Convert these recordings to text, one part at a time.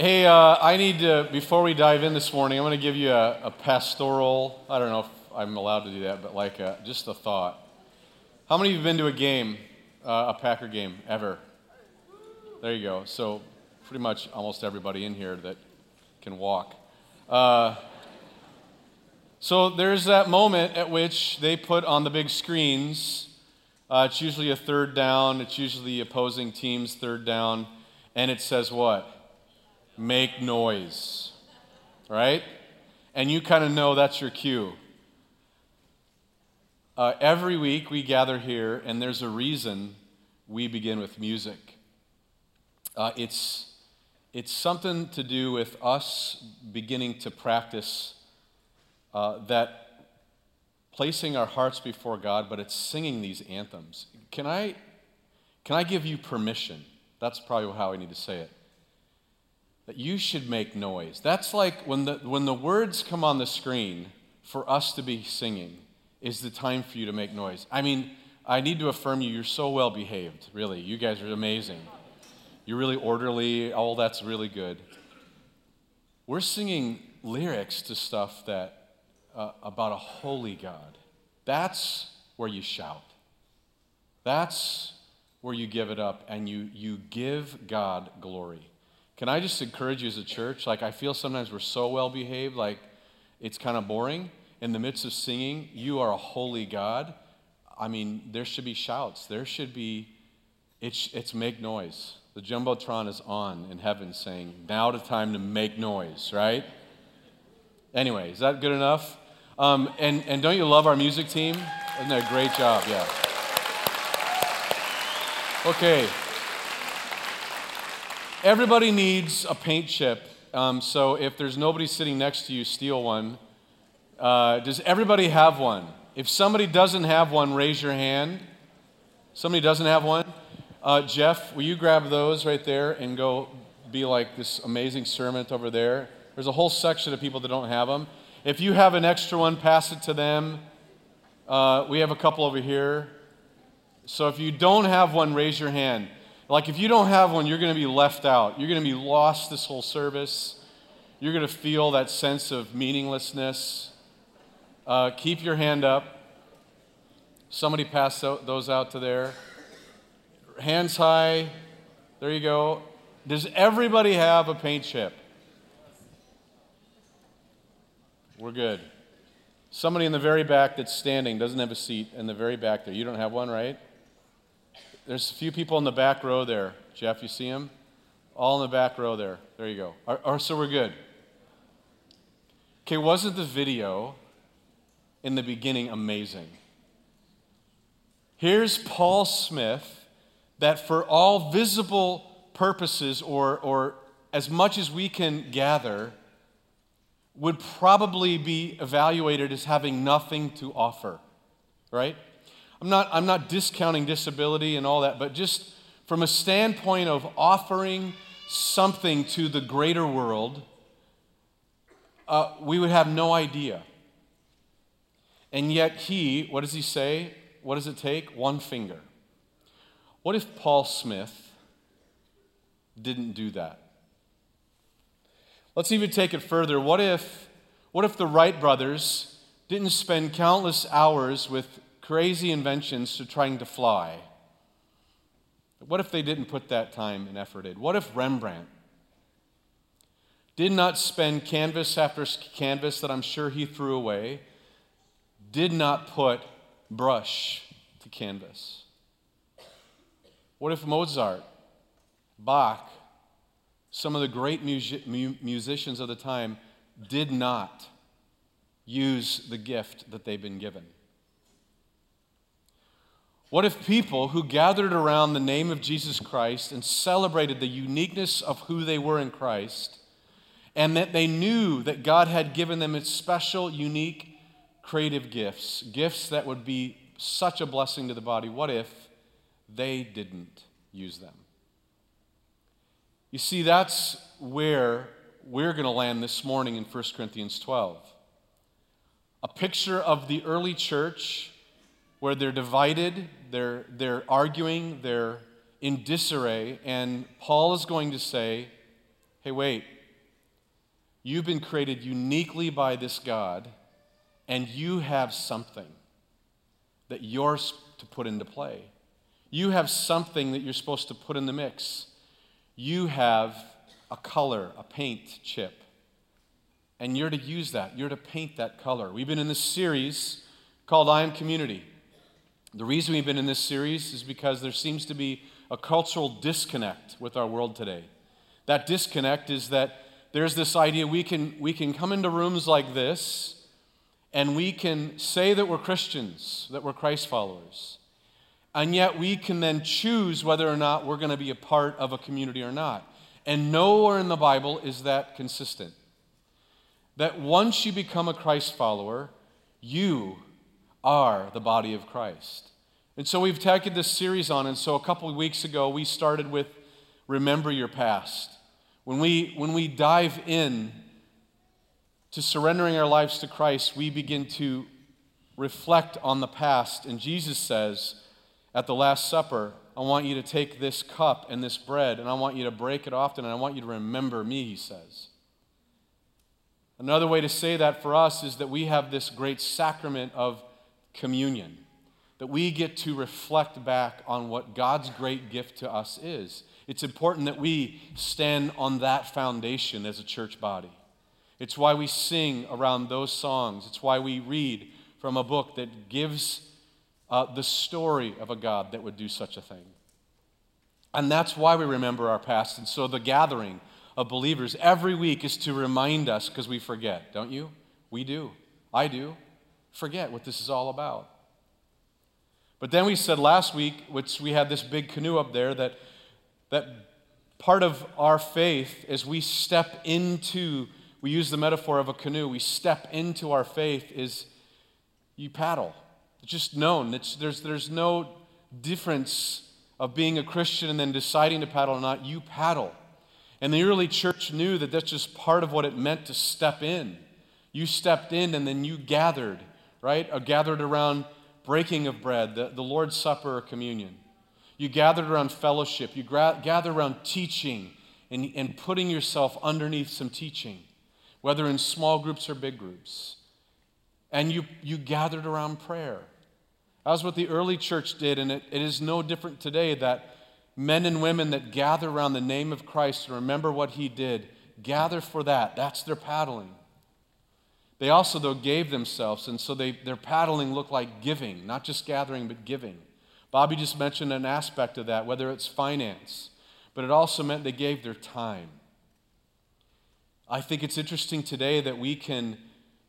Hey, uh, I need to, before we dive in this morning, I'm going to give you a, a, pastoral, I don't know if I'm allowed to do that, but like a, just a thought. How many of you have been to a game, uh, a Packer game, ever? There you go. So, pretty much almost everybody in here that can walk. Uh, so, there's that moment at which they put on the big screens. Uh, it's usually a third down, it's usually the opposing team's third down, and it says what? Make noise, right? And you kind of know that's your cue. Uh, every week we gather here, and there's a reason we begin with music. Uh, it's, it's something to do with us beginning to practice uh, that placing our hearts before God, but it's singing these anthems. Can I, can I give you permission? That's probably how I need to say it that you should make noise. That's like when the, when the words come on the screen for us to be singing, is the time for you to make noise. I mean, I need to affirm you, you're so well behaved, really. You guys are amazing. You're really orderly, all that's really good. We're singing lyrics to stuff that uh, about a holy God. That's where you shout. That's where you give it up and you, you give God glory. Can I just encourage you as a church? Like, I feel sometimes we're so well behaved, like it's kind of boring. In the midst of singing, you are a holy God. I mean, there should be shouts. There should be, it's, it's make noise. The Jumbotron is on in heaven saying, now the time to make noise, right? Anyway, is that good enough? Um, and, and don't you love our music team? Isn't that a great job? Yeah. Okay. Everybody needs a paint chip. Um, so if there's nobody sitting next to you, steal one. Uh, does everybody have one? If somebody doesn't have one, raise your hand. Somebody doesn't have one? Uh, Jeff, will you grab those right there and go be like this amazing sermon over there? There's a whole section of people that don't have them. If you have an extra one, pass it to them. Uh, we have a couple over here. So if you don't have one, raise your hand. Like, if you don't have one, you're going to be left out. You're going to be lost this whole service. You're going to feel that sense of meaninglessness. Uh, keep your hand up. Somebody pass those out to there. Hands high. There you go. Does everybody have a paint chip? We're good. Somebody in the very back that's standing doesn't have a seat in the very back there. You don't have one, right? There's a few people in the back row there. Jeff, you see them? All in the back row there. There you go. Or, so we're good. Okay, wasn't the video in the beginning amazing? Here's Paul Smith that for all visible purposes or, or as much as we can gather, would probably be evaluated as having nothing to offer, right? I'm not, I'm not discounting disability and all that, but just from a standpoint of offering something to the greater world, uh, we would have no idea. And yet, he, what does he say? What does it take? One finger. What if Paul Smith didn't do that? Let's even take it further. What if, what if the Wright brothers didn't spend countless hours with crazy inventions to trying to fly. What if they didn't put that time and effort in? What if Rembrandt did not spend canvas after canvas that I'm sure he threw away, did not put brush to canvas? What if Mozart, Bach, some of the great music- musicians of the time did not use the gift that they've been given? What if people who gathered around the name of Jesus Christ and celebrated the uniqueness of who they were in Christ, and that they knew that God had given them its special, unique, creative gifts, gifts that would be such a blessing to the body, what if they didn't use them? You see, that's where we're going to land this morning in 1 Corinthians 12. A picture of the early church where they're divided, they're, they're arguing, they're in disarray, and Paul is going to say, hey, wait. You've been created uniquely by this God, and you have something that you're to put into play. You have something that you're supposed to put in the mix. You have a color, a paint chip, and you're to use that. You're to paint that color. We've been in this series called I Am Community. The reason we've been in this series is because there seems to be a cultural disconnect with our world today. That disconnect is that there's this idea we can, we can come into rooms like this and we can say that we're Christians, that we're Christ followers, and yet we can then choose whether or not we're going to be a part of a community or not. And nowhere in the Bible is that consistent. That once you become a Christ follower, you are the body of Christ. And so we've taken this series on, and so a couple of weeks ago we started with Remember Your Past. When we, when we dive in to surrendering our lives to Christ, we begin to reflect on the past. And Jesus says at the Last Supper, I want you to take this cup and this bread, and I want you to break it often, and I want you to remember me, he says. Another way to say that for us is that we have this great sacrament of communion, that we get to reflect back on what God's great gift to us is. It's important that we stand on that foundation as a church body. It's why we sing around those songs. It's why we read from a book that gives uh, the story of a God that would do such a thing. And that's why we remember our past. And so the gathering of believers every week is to remind us because we forget, don't you? We do. I do. Forget what this is all about. But then we said last week, which we had this big canoe up there, that, that part of our faith as we step into, we use the metaphor of a canoe, we step into our faith is you paddle. It's just known. It's, there's, there's no difference of being a Christian and then deciding to paddle or not. You paddle. And the early church knew that that's just part of what it meant to step in. You stepped in and then you gathered, right? are gathered around breaking of bread, the, the Lord's Supper or communion. You gathered around fellowship. You gra- gathered around teaching and, and putting yourself underneath some teaching, whether in small groups or big groups. And you, you gathered around prayer. That was what the early church did, and it, it is no different today that men and women that gather around the name of Christ and remember what he did gather for that. That's their paddling. They also, though, gave themselves, and so they, their paddling looked like giving, not just gathering, but giving. Bobby just mentioned an aspect of that, whether it's finance, but it also meant they gave their time. I think it's interesting today that we can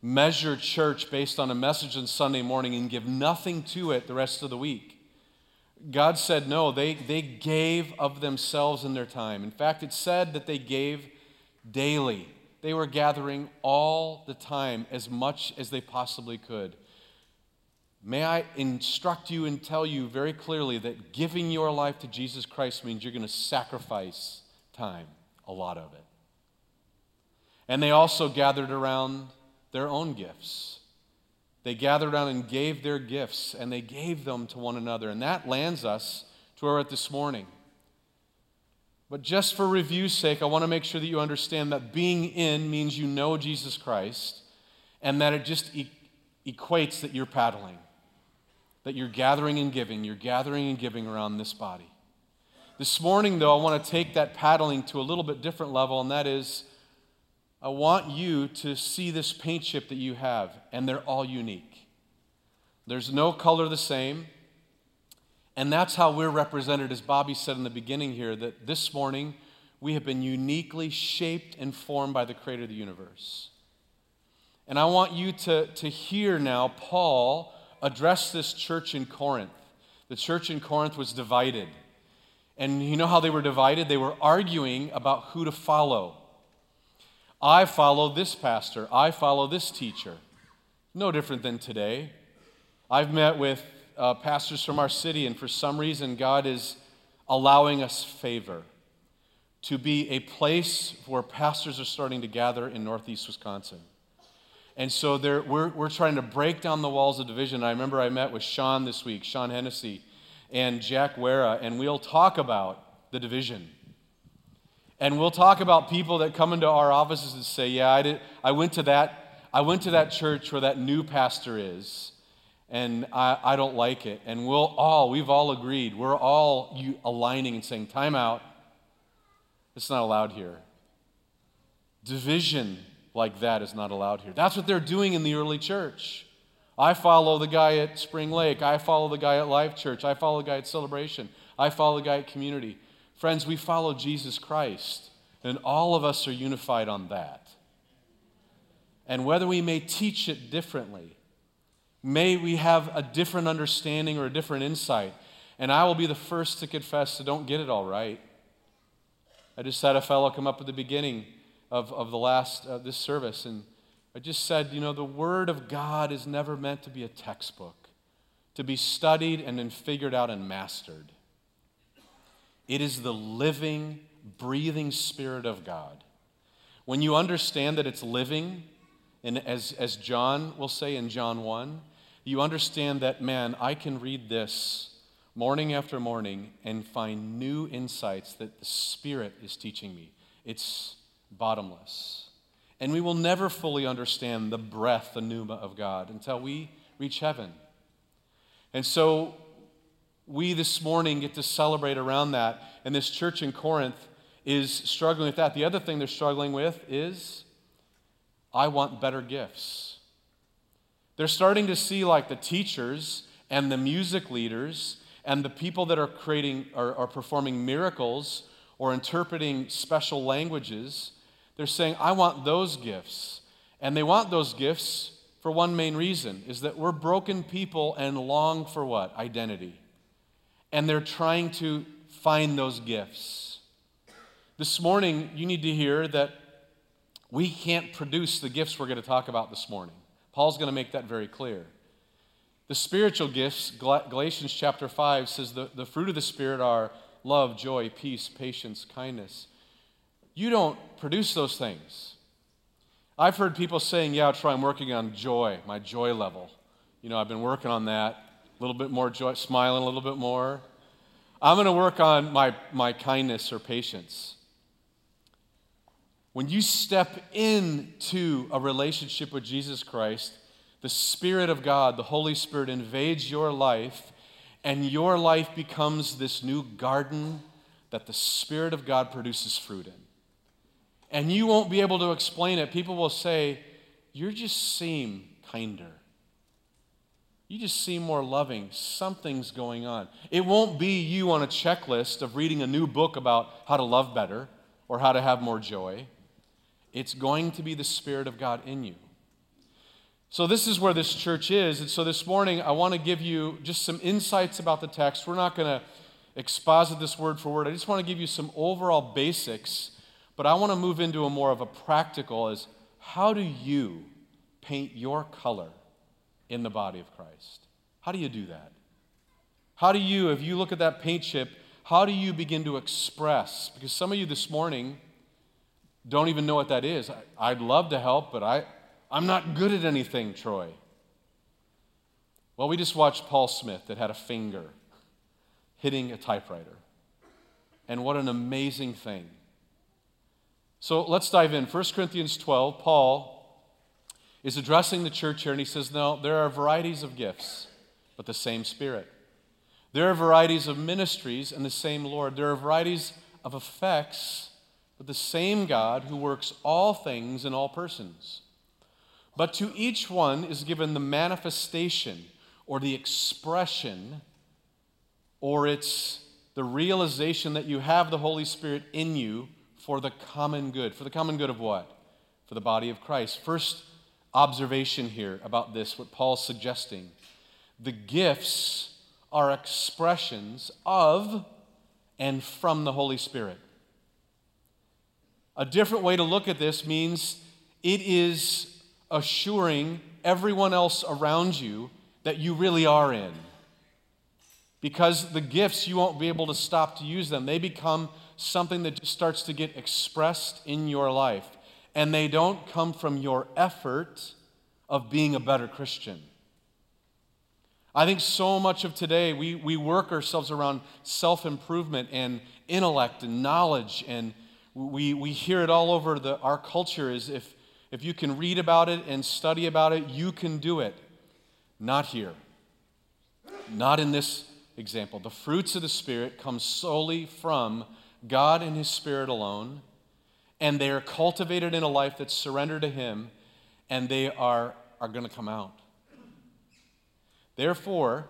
measure church based on a message on Sunday morning and give nothing to it the rest of the week. God said no, they, they gave of themselves in their time. In fact, it said that they gave daily. They were gathering all the time as much as they possibly could. May I instruct you and tell you very clearly that giving your life to Jesus Christ means you're going to sacrifice time, a lot of it. And they also gathered around their own gifts. They gathered around and gave their gifts, and they gave them to one another. And that lands us to where we're at this morning. But just for review's sake, I want to make sure that you understand that being in means you know Jesus Christ, and that it just e- equates that you're paddling, that you're gathering and giving, you're gathering and giving around this body. This morning, though, I want to take that paddling to a little bit different level, and that is I want you to see this paint chip that you have, and they're all unique. There's no color the same. And that's how we're represented, as Bobby said in the beginning here, that this morning we have been uniquely shaped and formed by the creator of the universe. And I want you to, to hear now Paul address this church in Corinth. The church in Corinth was divided. And you know how they were divided? They were arguing about who to follow. I follow this pastor. I follow this teacher. No different than today. I've met with uh, pastors from our city, and for some reason, God is allowing us favor to be a place where pastors are starting to gather in northeast Wisconsin. And so we're, we're trying to break down the walls of division. I remember I met with Sean this week, Sean Hennessy, and Jack Wera, and we'll talk about the division And we'll talk about people that come into our offices and say, Yeah, I, did, I, went, to that, I went to that church where that new pastor is, and I, I don't like it. And we'll all, we've all agreed, we're all aligning and saying, Time out. It's not allowed here. Division like that is not allowed here. That's what they're doing in the early church. I follow the guy at Spring Lake. I follow the guy at Life Church. I follow the guy at Celebration. I follow the guy at Community. Friends, we follow Jesus Christ, and all of us are unified on that. And whether we may teach it differently, may we have a different understanding or a different insight, and I will be the first to confess to don't get it all right. I just had a fellow come up at the beginning of, of the last uh, this service, and I just said, you know, the Word of God is never meant to be a textbook, to be studied and then figured out and mastered. It is the living, breathing Spirit of God. When you understand that it's living, and as, as John will say in John 1, you understand that, man, I can read this morning after morning and find new insights that the Spirit is teaching me. It's bottomless. And we will never fully understand the breath, the pneuma of God until we reach heaven. And so we this morning get to celebrate around that. And this church in Corinth is struggling with that. The other thing they're struggling with is I want better gifts. They're starting to see like the teachers and the music leaders and the people that are creating or are performing miracles or interpreting special languages they're saying, I want those gifts. And they want those gifts for one main reason is that we're broken people and long for what? Identity. And they're trying to find those gifts. This morning, you need to hear that we can't produce the gifts we're going to talk about this morning. Paul's going to make that very clear. The spiritual gifts, Galatians chapter 5 says the, the fruit of the Spirit are love, joy, peace, patience, kindness, you don't produce those things. I've heard people saying, Yeah, try, I'm working on joy, my joy level. You know, I've been working on that. A little bit more joy, smiling a little bit more. I'm going to work on my, my kindness or patience. When you step into a relationship with Jesus Christ, the Spirit of God, the Holy Spirit, invades your life, and your life becomes this new garden that the Spirit of God produces fruit in and you won't be able to explain it. People will say, You just seem kinder. You just seem more loving. Something's going on. It won't be you on a checklist of reading a new book about how to love better or how to have more joy. It's going to be the Spirit of God in you. So, this is where this church is. And so, this morning, I want to give you just some insights about the text. We're not going to exposit this word for word. I just want to give you some overall basics but I want to move into a more of a practical as how do you paint your color in the body of Christ? How do you do that? How do you, if you look at that paint chip, how do you begin to express? Because some of you this morning don't even know what that is. I, would love to help, but I, I'm not good at anything, Troy. Well, we just watched Paul Smith that had a finger hitting a typewriter. And what an amazing thing. So let's dive in. 1 Corinthians 12, Paul is addressing the church here, and he says, No, there are varieties of gifts, but the same Spirit. There are varieties of ministries and the same Lord. There are varieties of effects, but the same God who works all things in all persons. But to each one is given the manifestation or the expression or it's the realization that you have the Holy Spirit in you for the common good. For the common good of what? For the body of Christ. First observation here about this, what Paul's suggesting. The gifts are expressions of and from the Holy Spirit. A different way to look at this means it is assuring everyone else around you that you really are in. Because the gifts, you won't be able to stop to use them. They become something that just starts to get expressed in your life. And they don't come from your effort of being a better Christian. I think so much of today, we, we work ourselves around self improvement and intellect and knowledge and we, we hear it all over the, our culture is if, if you can read about it and study about it, you can do it. Not here. Not in this example. The fruits of the Spirit come solely from God and His Spirit alone, and they are cultivated in a life that's surrendered to Him, and they are, are going to come out. Therefore,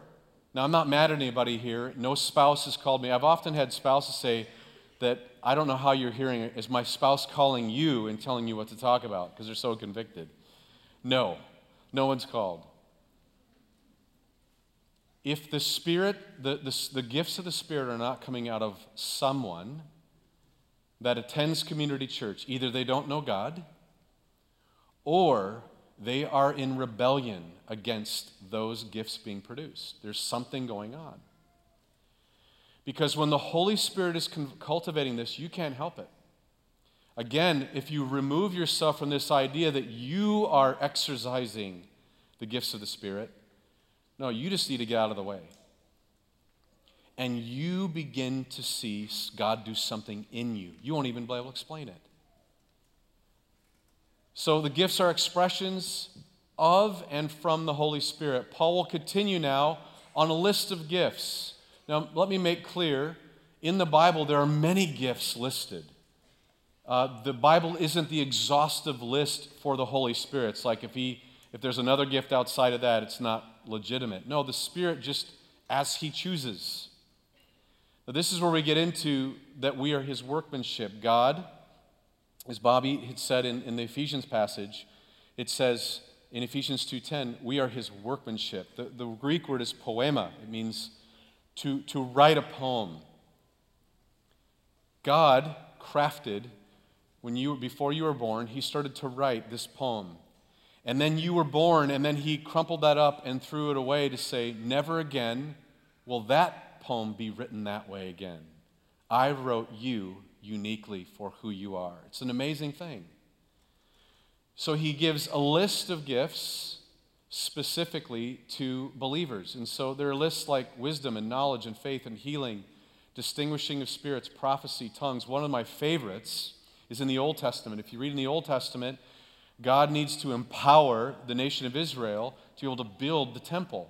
now I'm not mad at anybody here. No spouse has called me. I've often had spouses say that I don't know how you're hearing it. Is my spouse calling you and telling you what to talk about because they're so convicted? No, no one's called. If the Spirit, the, the, the gifts of the Spirit are not coming out of someone that attends community church, either they don't know God or they are in rebellion against those gifts being produced. There's something going on. Because when the Holy Spirit is cultivating this, you can't help it. Again, if you remove yourself from this idea that you are exercising the gifts of the Spirit, no, you just need to get out of the way. And you begin to see God do something in you. You won't even be able to explain it. So the gifts are expressions of and from the Holy Spirit. Paul will continue now on a list of gifts. Now, let me make clear in the Bible, there are many gifts listed. Uh, the Bible isn't the exhaustive list for the Holy Spirit. It's like if, he, if there's another gift outside of that, it's not legitimate. No, the Spirit just as He chooses. Now, this is where we get into that we are His workmanship. God, as Bobby had said in, in the Ephesians passage, it says in Ephesians 2.10, we are His workmanship. The, the Greek word is poema. It means to, to write a poem. God crafted, when you, before you were born, He started to write this poem. And then you were born, and then he crumpled that up and threw it away to say, Never again will that poem be written that way again. I wrote you uniquely for who you are. It's an amazing thing. So he gives a list of gifts specifically to believers. And so there are lists like wisdom and knowledge and faith and healing, distinguishing of spirits, prophecy, tongues. One of my favorites is in the Old Testament. If you read in the Old Testament, God needs to empower the nation of Israel to be able to build the temple.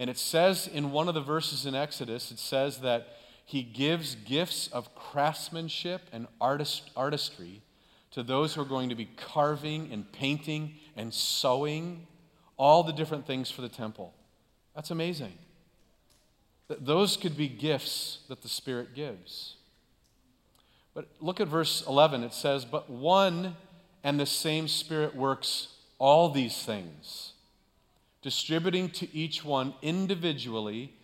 And it says in one of the verses in Exodus, it says that he gives gifts of craftsmanship and artist, artistry to those who are going to be carving and painting and sewing all the different things for the temple. That's amazing. Those could be gifts that the Spirit gives. But look at verse 11. It says, But one and the same Spirit works all these things, distributing to each one individually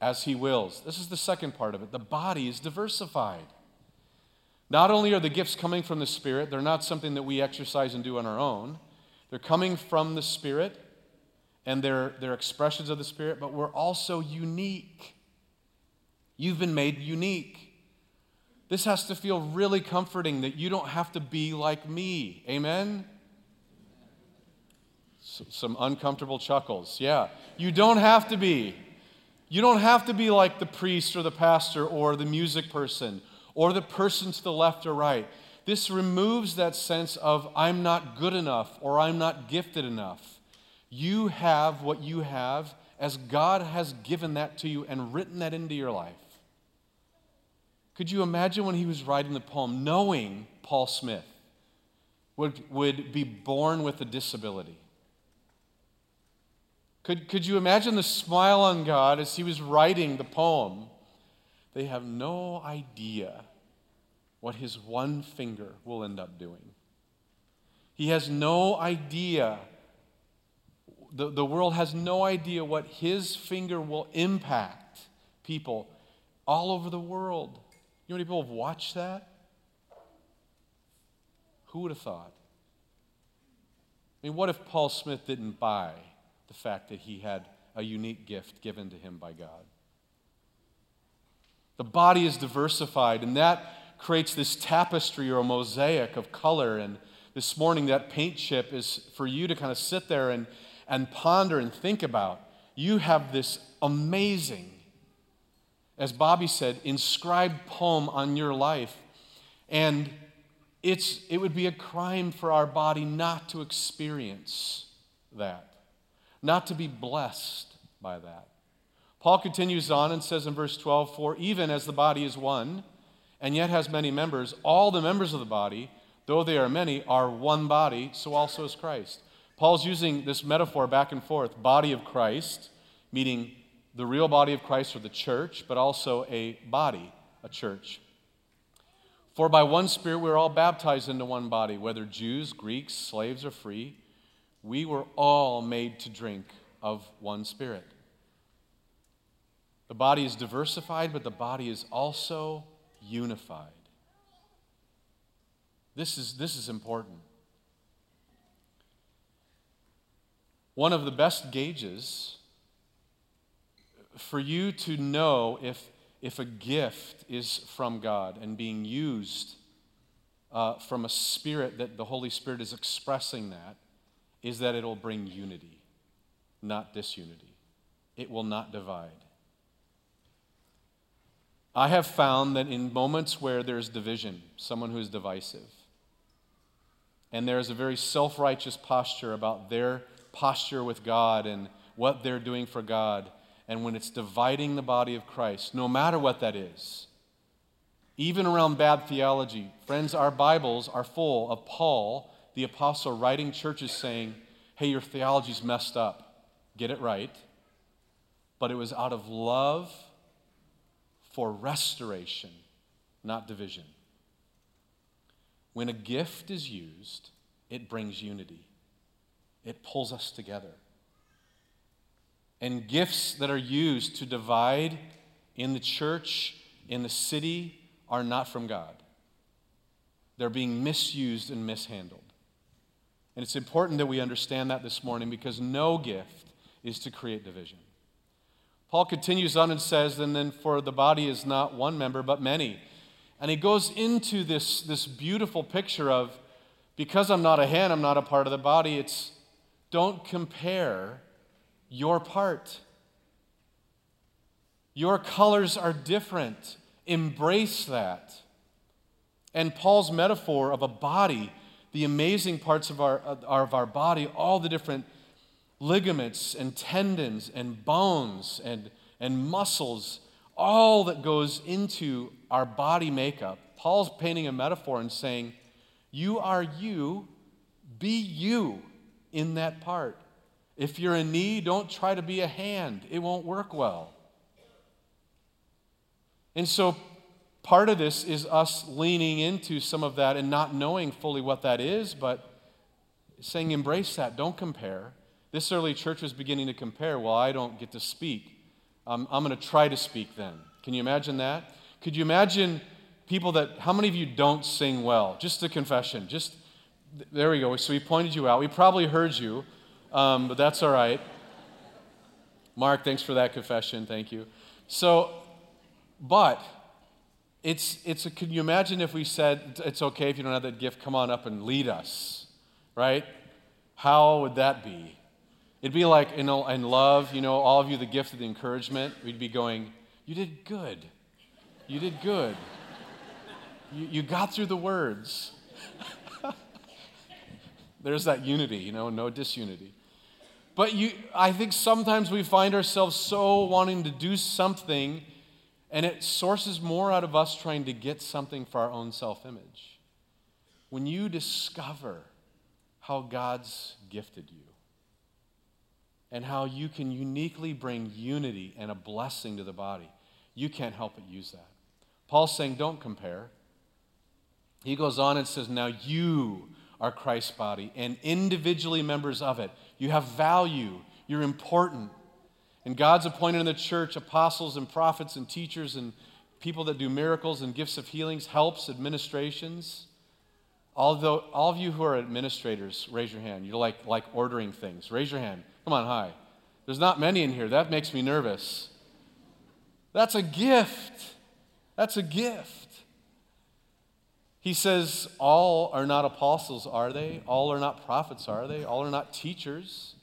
as He wills. This is the second part of it. The body is diversified. Not only are the gifts coming from the Spirit, they're not something that we exercise and do on our own, they're coming from the Spirit and they're, they're expressions of the Spirit, but we're also unique. You've been made unique. This has to feel really comforting that you don't have to be like me. Amen? some uncomfortable chuckles. Yeah. You don't have to be. You don't have to be like the priest or the pastor or the music person or the person to the left or right. This removes that sense of I'm not good enough or I'm not gifted enough. You have what you have as God has given that to you and written that into your life. Could you imagine when he was writing the poem, knowing Paul Smith would, would be born with a disability? Could, could you imagine the smile on God as he was writing the poem? They have no idea what his one finger will end up doing. He has no idea, the, the world has no idea what his finger will impact people all over the world. You know how many people have watched that? Who would have thought? I mean, what if Paul Smith didn't buy the fact that he had a unique gift given to him by God? The body is diversified, and that creates this tapestry or a mosaic of color. And this morning, that paint chip is for you to kind of sit there and, and ponder and think about. You have this amazing as Bobby said, inscribed poem on your life. And It's, it would be a crime for our body not to experience that, not to be blessed by that. Paul continues on and says in verse 12, For even as the body is one, and yet has many members, all the members of the body, though they are many, are one body, so also is Christ. Paul's using this metaphor back and forth body of Christ, meaning the real body of Christ or the church, but also a body, a church. For by one Spirit we are all baptized into one body, whether Jews, Greeks, slaves, or free. We were all made to drink of one Spirit. The body is diversified, but the body is also unified. This is, this is important. One of the best gauges for you to know if, if a gift is from God and being used uh, from a spirit that the Holy Spirit is expressing that is that it'll bring unity, not disunity. It will not divide. I have found that in moments where there's division, someone who's divisive, and there's a very self righteous posture about their posture with God and what they're doing for God, and when it's dividing the body of Christ, no matter what that is, even around bad theology, friends, our Bibles are full of Paul, the apostle, writing churches saying, hey, your theology's messed up. Get it right. But it was out of love for restoration, not division. When a gift is used, it brings unity, it pulls us together. And gifts that are used to divide in the church, in the city, are not from God. They're being misused and mishandled. And it's important that we understand that this morning because no gift is to create division. Paul continues on and says, and then for the body is not one member, but many. And he goes into this, this beautiful picture of because I'm not a hand, I'm not a part of the body. It's don't compare your part. Your colors are different. Embrace that. And Paul's metaphor of a body, the amazing parts of our, uh, of our body, all the different ligaments and tendons and bones and, and muscles, all that goes into our body makeup. Paul's painting a metaphor and saying, You are you, be you in that part. If you're a knee, don't try to be a hand, it won't work well. And so, part of this is us leaning into some of that and not knowing fully what that is, but saying, embrace that, don't compare. This early church was beginning to compare. Well, I don't get to speak. Um, I'm going to try to speak then. Can you imagine that? Could you imagine people that, how many of you don't sing well? Just a confession. Just, there we go. So we pointed you out. We probably heard you, um, but that's all right. Mark, thanks for that confession. Thank you. So, but it's, it's a, can you imagine if we said, it's okay if you don't have that gift, come on up and lead us, right? How would that be? It'd be like in, in love, you know, all of you, the gift of the encouragement, we'd be going, You did good. You did good. You, you got through the words. There's that unity, you know, no disunity. But you, I think sometimes we find ourselves so wanting to do something, and it sources more out of us trying to get something for our own self image. When you discover how God's gifted you, and how you can uniquely bring unity and a blessing to the body. You can't help but use that. Paul's saying, don't compare. He goes on and says, Now you are Christ's body and individually members of it. You have value, you're important. And God's appointed in the church apostles and prophets and teachers and people that do miracles and gifts of healings, helps, administrations. Although all of you who are administrators, raise your hand. You're like, like ordering things. Raise your hand. Come on, hi. There's not many in here. That makes me nervous. That's a gift. That's a gift. He says, All are not apostles, are they? All are not prophets, are they? All are not teachers.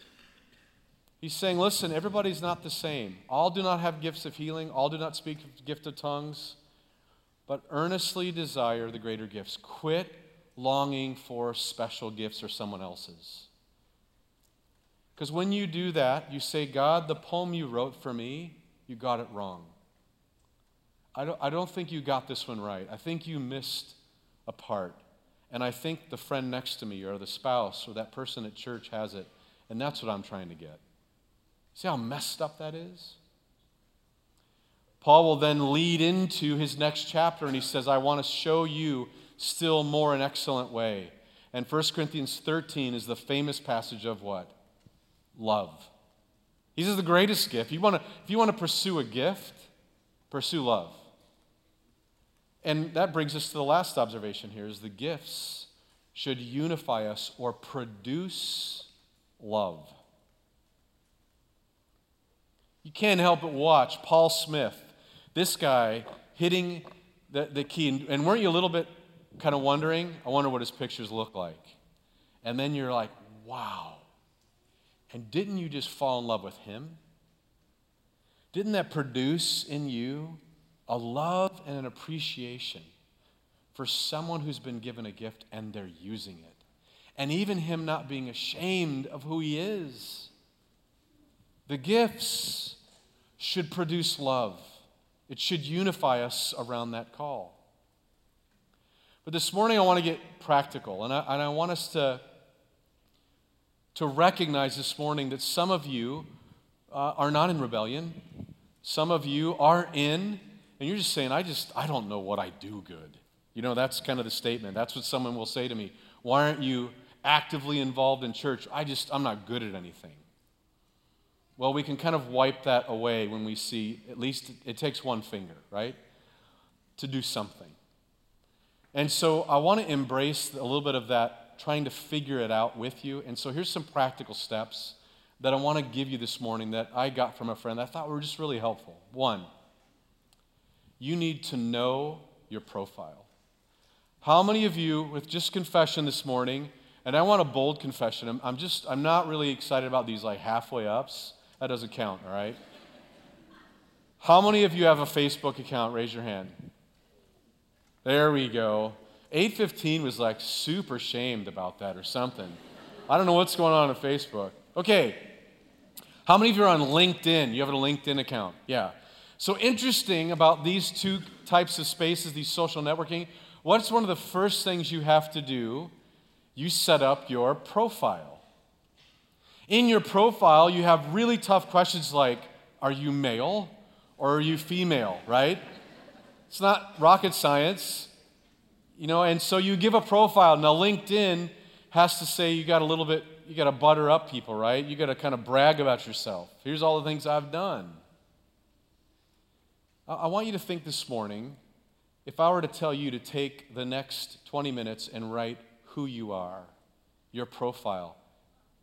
He's saying, Listen, everybody's not the same. All do not have gifts of healing, all do not speak gift of tongues, but earnestly desire the greater gifts. Quit longing for special gifts or someone else's. Because when you do that, you say, God, the poem you wrote for me, you got it wrong. I don't, I don't think you got this one right. I think you missed a part. And I think the friend next to me or the spouse or that person at church has it. And that's what I'm trying to get. See how messed up that is? Paul will then lead into his next chapter and he says, I want to show you still more an excellent way. And 1 Corinthians 13 is the famous passage of what? Love. He says the greatest gift. You want to, if you want to pursue a gift, pursue love. And that brings us to the last observation here is the gifts should unify us or produce love. You can't help but watch Paul Smith, this guy hitting the, the key. And weren't you a little bit kind of wondering? I wonder what his pictures look like. And then you're like, wow. And didn't you just fall in love with him? Didn't that produce in you a love and an appreciation for someone who's been given a gift and they're using it. And even him not being ashamed of who he is. The gifts should produce love, it should unify us around that call. But this morning, I want to get practical, and I, and I want us to, to recognize this morning that some of you uh, are not in rebellion, some of you are in and you're just saying, I just, I don't know what I do good. You know, that's kind of the statement. That's what someone will say to me. Why aren't you actively involved in church? I just, I'm not good at anything. Well, we can kind of wipe that away when we see, at least it takes one finger, right? To do something. And so I want to embrace a little bit of that, trying to figure it out with you. And so here's some practical steps that I want to give you this morning that I got from a friend that I thought were just really helpful. One, you need to know your profile. How many of you, with just confession this morning, and I want a bold confession, I'm, I'm just, I'm not really excited about these like halfway ups. That doesn't count, all right? How many of you have a Facebook account? Raise your hand. There we go. 815 was like super shamed about that or something. I don't know what's going on on Facebook. Okay. How many of you are on LinkedIn? You have a LinkedIn account? Yeah. So, interesting about these two types of spaces, these social networking, what's one of the first things you have to do? You set up your profile. In your profile, you have really tough questions like Are you male or are you female, right? It's not rocket science, you know, and so you give a profile. Now, LinkedIn has to say you got a little bit, you got to butter up people, right? You got to kind of brag about yourself. Here's all the things I've done. I want you to think this morning if I were to tell you to take the next 20 minutes and write who you are, your profile,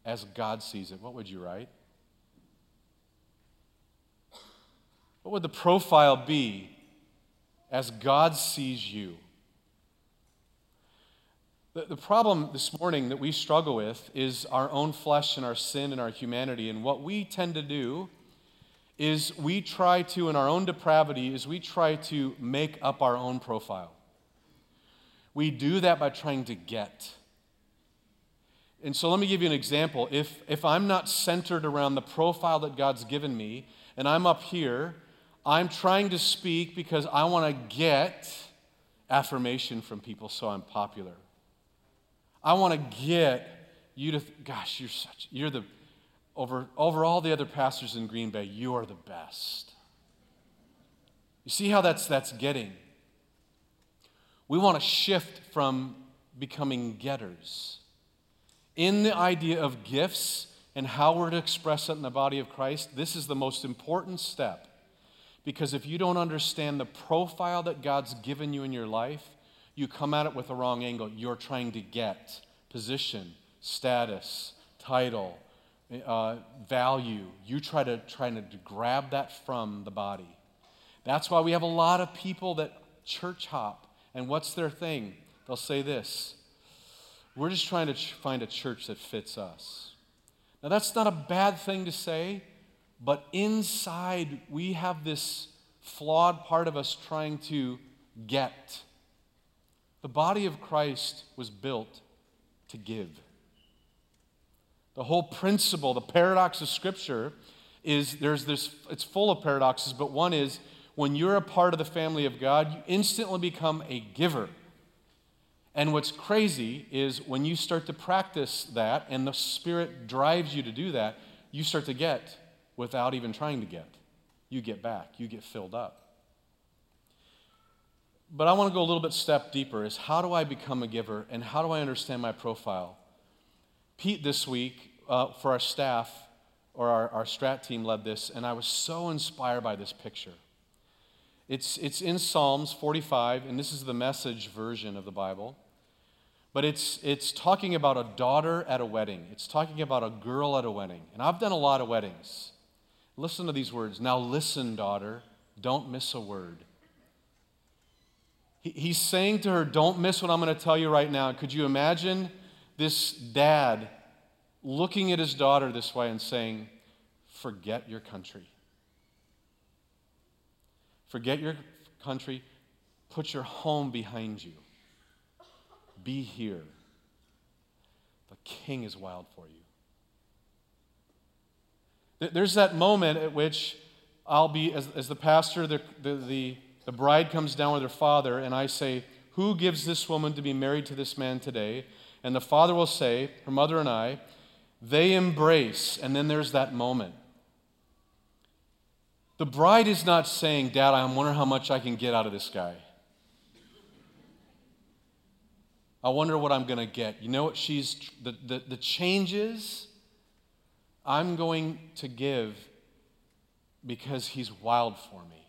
as God sees it, what would you write? What would the profile be as God sees you? The, the problem this morning that we struggle with is our own flesh and our sin and our humanity. And what we tend to do is we try to, in our own depravity, is we try to make up our own profile. We do that by trying to get. And so let me give you an example. If, if I'm not centered around the profile that God's given me, and I'm up here, I'm trying to speak because I want to get affirmation from people so I'm popular. I want to get you to, gosh, you're such, you're the, over, over all the other pastors in Green Bay, you are the best. You see how that's, that's getting? We want to shift from becoming getters. In the idea of gifts and how we're to express it in the body of Christ, this is the most important step. Because if you don't understand the profile that God's given you in your life, you come at it with the wrong angle. You're trying to get position, status, title, uh, value. You try to try to grab that from the body. That's why we have a lot of people that church hop. And what's their thing? They'll say this We're just trying to ch- find a church that fits us. Now, that's not a bad thing to say, but inside we have this flawed part of us trying to get. The body of Christ was built to give. The whole principle, the paradox of Scripture, is there's this, it's full of paradoxes, but one is when you're a part of the family of God, you instantly become a giver. And what's crazy is when you start to practice that and the Spirit drives you to do that, you start to get without even trying to get. You get back, you get filled up. But I want to go a little bit step deeper is how do I become a giver and how do I understand my profile? Pete this week uh, for our staff or our, our strat team led this, and I was so inspired by this picture. It's, it's in Psalms 45, and this is the message version of the Bible. But it's, it's talking about a daughter at a wedding. It's talking about a girl at a wedding. And I've done a lot of weddings. Listen to these words. Now, listen, daughter, don't miss a word. He, he's saying to her, Don't miss what I'm going to tell you right now. Could you imagine this dad looking at his daughter this way and saying, Forget your country. Forget your country. Put your home behind you. Be here. The king is wild for you. There's that moment at which I'll be, as, as the pastor, the, the, the, the bride comes down with her father, and I say, Who gives this woman to be married to this man today? And the father will say, Her mother and I, they embrace, and then there's that moment. The bride is not saying, Dad, I'm wondering how much I can get out of this guy. I wonder what I'm going to get. You know what she's, the, the, the changes I'm going to give because he's wild for me.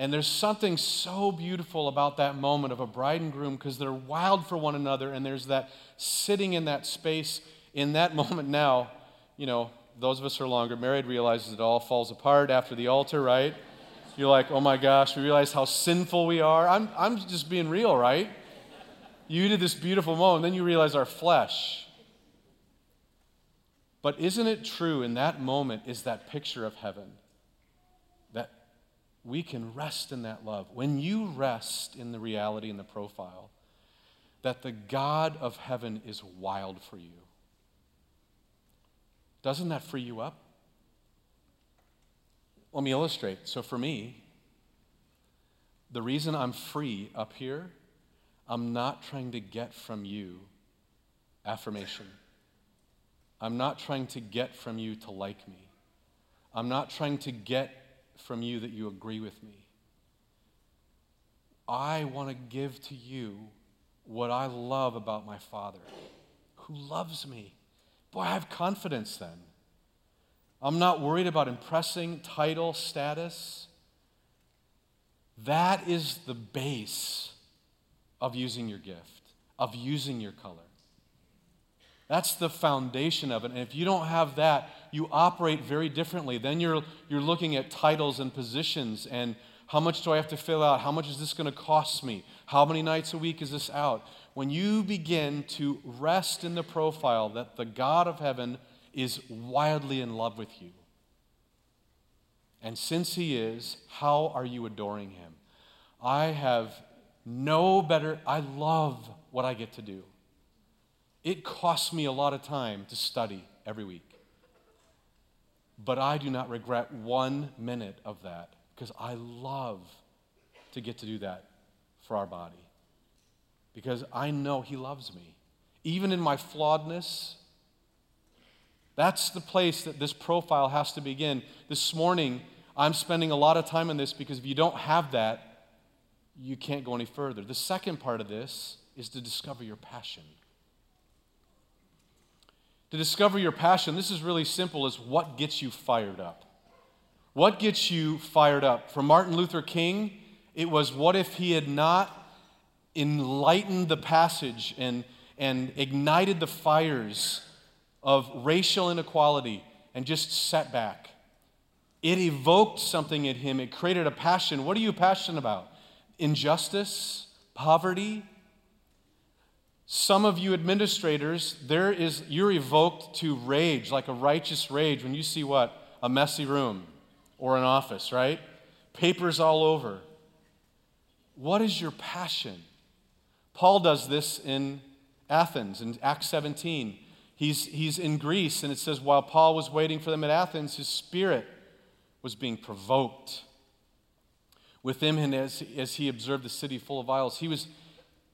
And there's something so beautiful about that moment of a bride and groom because they're wild for one another, and there's that sitting in that space in that moment now, you know, those of us who are longer married realizes it all falls apart after the altar, right? You're like, oh my gosh, we realize how sinful we are. I'm, I'm just being real, right? You did this beautiful moment, then you realize our flesh. But isn't it true in that moment is that picture of heaven? We can rest in that love. When you rest in the reality and the profile, that the God of heaven is wild for you. Doesn't that free you up? Let me illustrate. So, for me, the reason I'm free up here, I'm not trying to get from you affirmation. I'm not trying to get from you to like me. I'm not trying to get from you that you agree with me. I want to give to you what I love about my Father, who loves me. Boy, I have confidence then. I'm not worried about impressing title, status. That is the base of using your gift, of using your color. That's the foundation of it. And if you don't have that, you operate very differently. Then you're, you're looking at titles and positions and how much do I have to fill out? How much is this going to cost me? How many nights a week is this out? When you begin to rest in the profile that the God of heaven is wildly in love with you, and since He is, how are you adoring Him? I have no better, I love what I get to do. It costs me a lot of time to study every week. But I do not regret one minute of that because I love to get to do that for our body. Because I know He loves me. Even in my flawedness, that's the place that this profile has to begin. This morning, I'm spending a lot of time on this because if you don't have that, you can't go any further. The second part of this is to discover your passion. To discover your passion, this is really simple, is what gets you fired up. What gets you fired up? For Martin Luther King, it was what if he had not enlightened the passage and, and ignited the fires of racial inequality and just sat back? It evoked something in him. It created a passion. What are you passionate about? Injustice? Poverty? Some of you administrators, there is you're evoked to rage, like a righteous rage, when you see what? A messy room or an office, right? Papers all over. What is your passion? Paul does this in Athens in Acts 17. He's, he's in Greece, and it says, while Paul was waiting for them at Athens, his spirit was being provoked. Within him, as, as he observed the city full of idols, he was,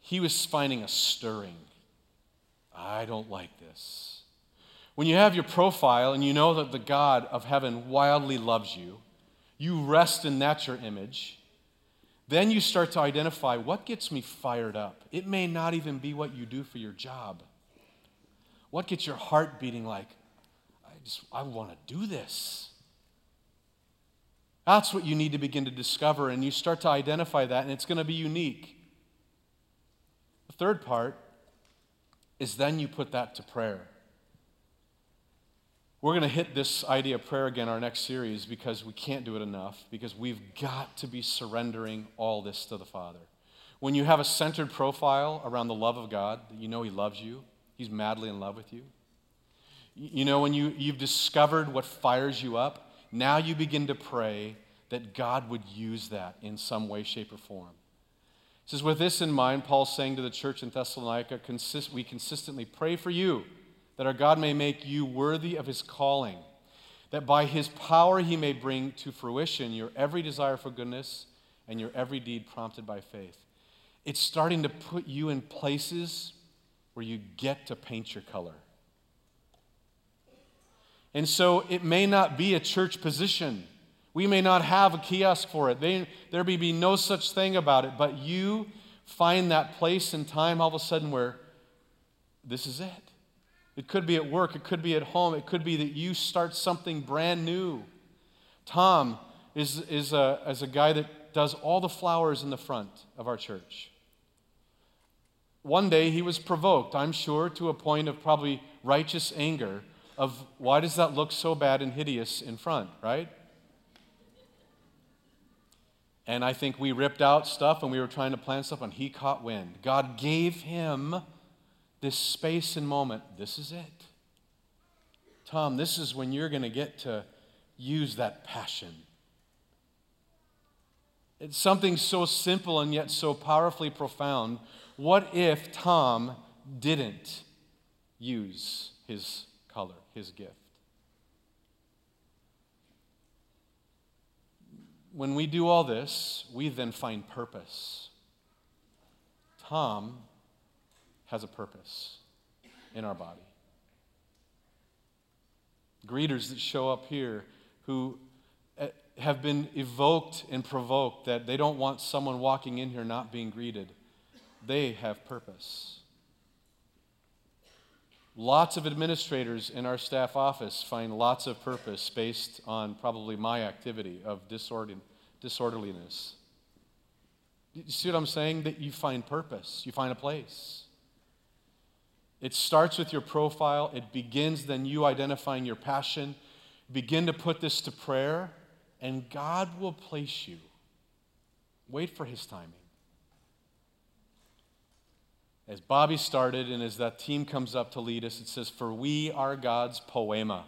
he was finding a stirring. I don't like this. When you have your profile and you know that the God of heaven wildly loves you, you rest in that your image, then you start to identify what gets me fired up. It may not even be what you do for your job. What gets your heart beating like, I just, I want to do this. That's what you need to begin to discover, and you start to identify that, and it's going to be unique. Third part is then you put that to prayer. We're going to hit this idea of prayer again our next series because we can't do it enough, because we've got to be surrendering all this to the Father. When you have a centered profile around the love of God, you know He loves you, He's madly in love with you. You know, when you, you've discovered what fires you up, now you begin to pray that God would use that in some way, shape, or form. He says, With this in mind, Paul's saying to the church in Thessalonica, consist, we consistently pray for you that our God may make you worthy of his calling, that by his power he may bring to fruition your every desire for goodness and your every deed prompted by faith. It's starting to put you in places where you get to paint your color. And so it may not be a church position. We may not have a kiosk for it. They, there may be no such thing about it, but you find that place and time all of a sudden where this is it. It could be at work, it could be at home, it could be that you start something brand new. Tom is, is, a, is a guy that does all the flowers in the front of our church. One day he was provoked, I'm sure, to a point of probably righteous anger of why does that look so bad and hideous in front, right? And I think we ripped out stuff and we were trying to plan stuff and he caught wind. God gave him this space and moment, this is it. Tom, this is when you're going to get to use that passion. It's something so simple and yet so powerfully profound. What if Tom didn't use his color, his gift? When we do all this, we then find purpose. Tom has a purpose in our body. Greeters that show up here who eh, have been evoked and provoked that they don't want someone walking in here not being greeted, they have purpose. Lots of administrators in our staff office find lots of purpose based on probably my activity of disorderliness. You see what I'm saying? That you find purpose, you find a place. It starts with your profile, it begins then you identifying your passion. Begin to put this to prayer, and God will place you. Wait for his timing. As Bobby started, and as that team comes up to lead us, it says, For we are God's poiema.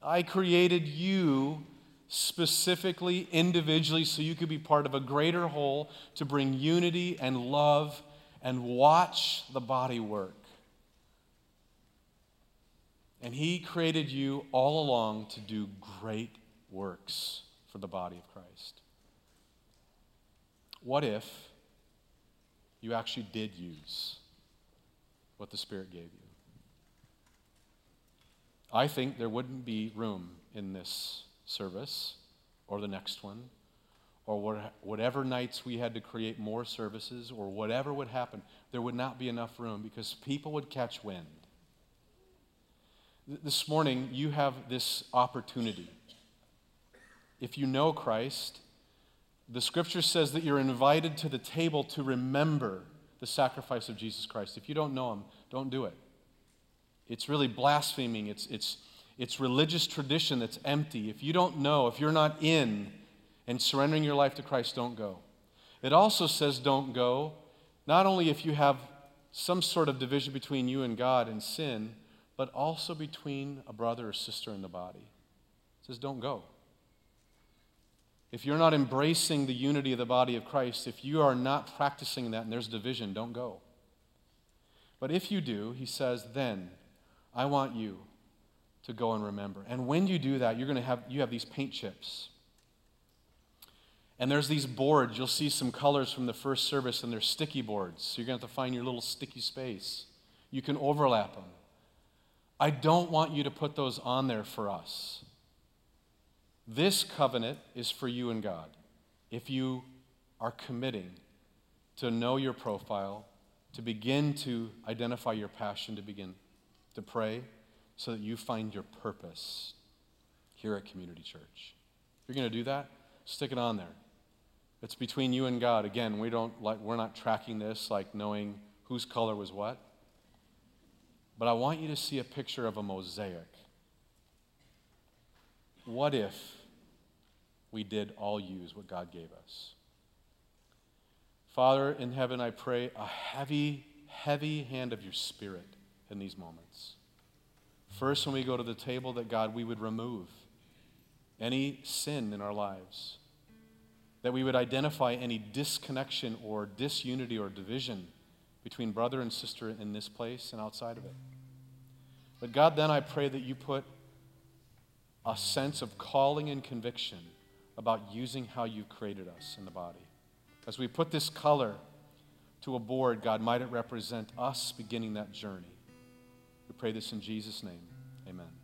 I created you specifically, individually, so you could be part of a greater whole to bring unity and love and watch the body work. And He created you all along to do great works for the body of Christ. What if you actually did use what the Spirit gave you? I think there wouldn't be room in this service or the next one or whatever nights we had to create more services or whatever would happen, there would not be enough room because people would catch wind. This morning, you have this opportunity. If you know Christ, the scripture says that you're invited to the table to remember the sacrifice of Jesus Christ. If you don't know him, don't do it. It's really blaspheming. It's, it's, it's religious tradition that's empty. If you don't know, if you're not in, and surrendering your life to Christ, don't go. It also says don't go, not only if you have some sort of division between you and God and sin, but also between a brother or sister in the body. It says don't go. If you're not embracing the unity of the body of Christ, if you are not practicing that and there's division, don't go. But if you do, he says, then I want you to go and remember. And when you do that, you're going to have you have these paint chips. And there's these boards. You'll see some colors from the first service, and they're sticky boards. So you're going to have to find your little sticky space. You can overlap them. I don't want you to put those on there for us. This covenant is for you and God. If you are committing to know your profile, to begin to identify your passion, to begin to pray, so that you find your purpose here at Community Church. If you're going to do that, stick it on there. It's between you and God. Again, we don't like we're not tracking this like knowing whose color was what. But I want you to see a picture of a mosaic. What if we did all use what God gave us? Father in heaven, I pray a heavy, heavy hand of your spirit in these moments. First, when we go to the table, that God, we would remove any sin in our lives, that we would identify any disconnection or disunity or division between brother and sister in this place and outside of it. But God, then I pray that you put a sense of calling and conviction about using how you created us in the body. As we put this color to a board, God, might it represent us beginning that journey. We pray this in Jesus' name. Amen.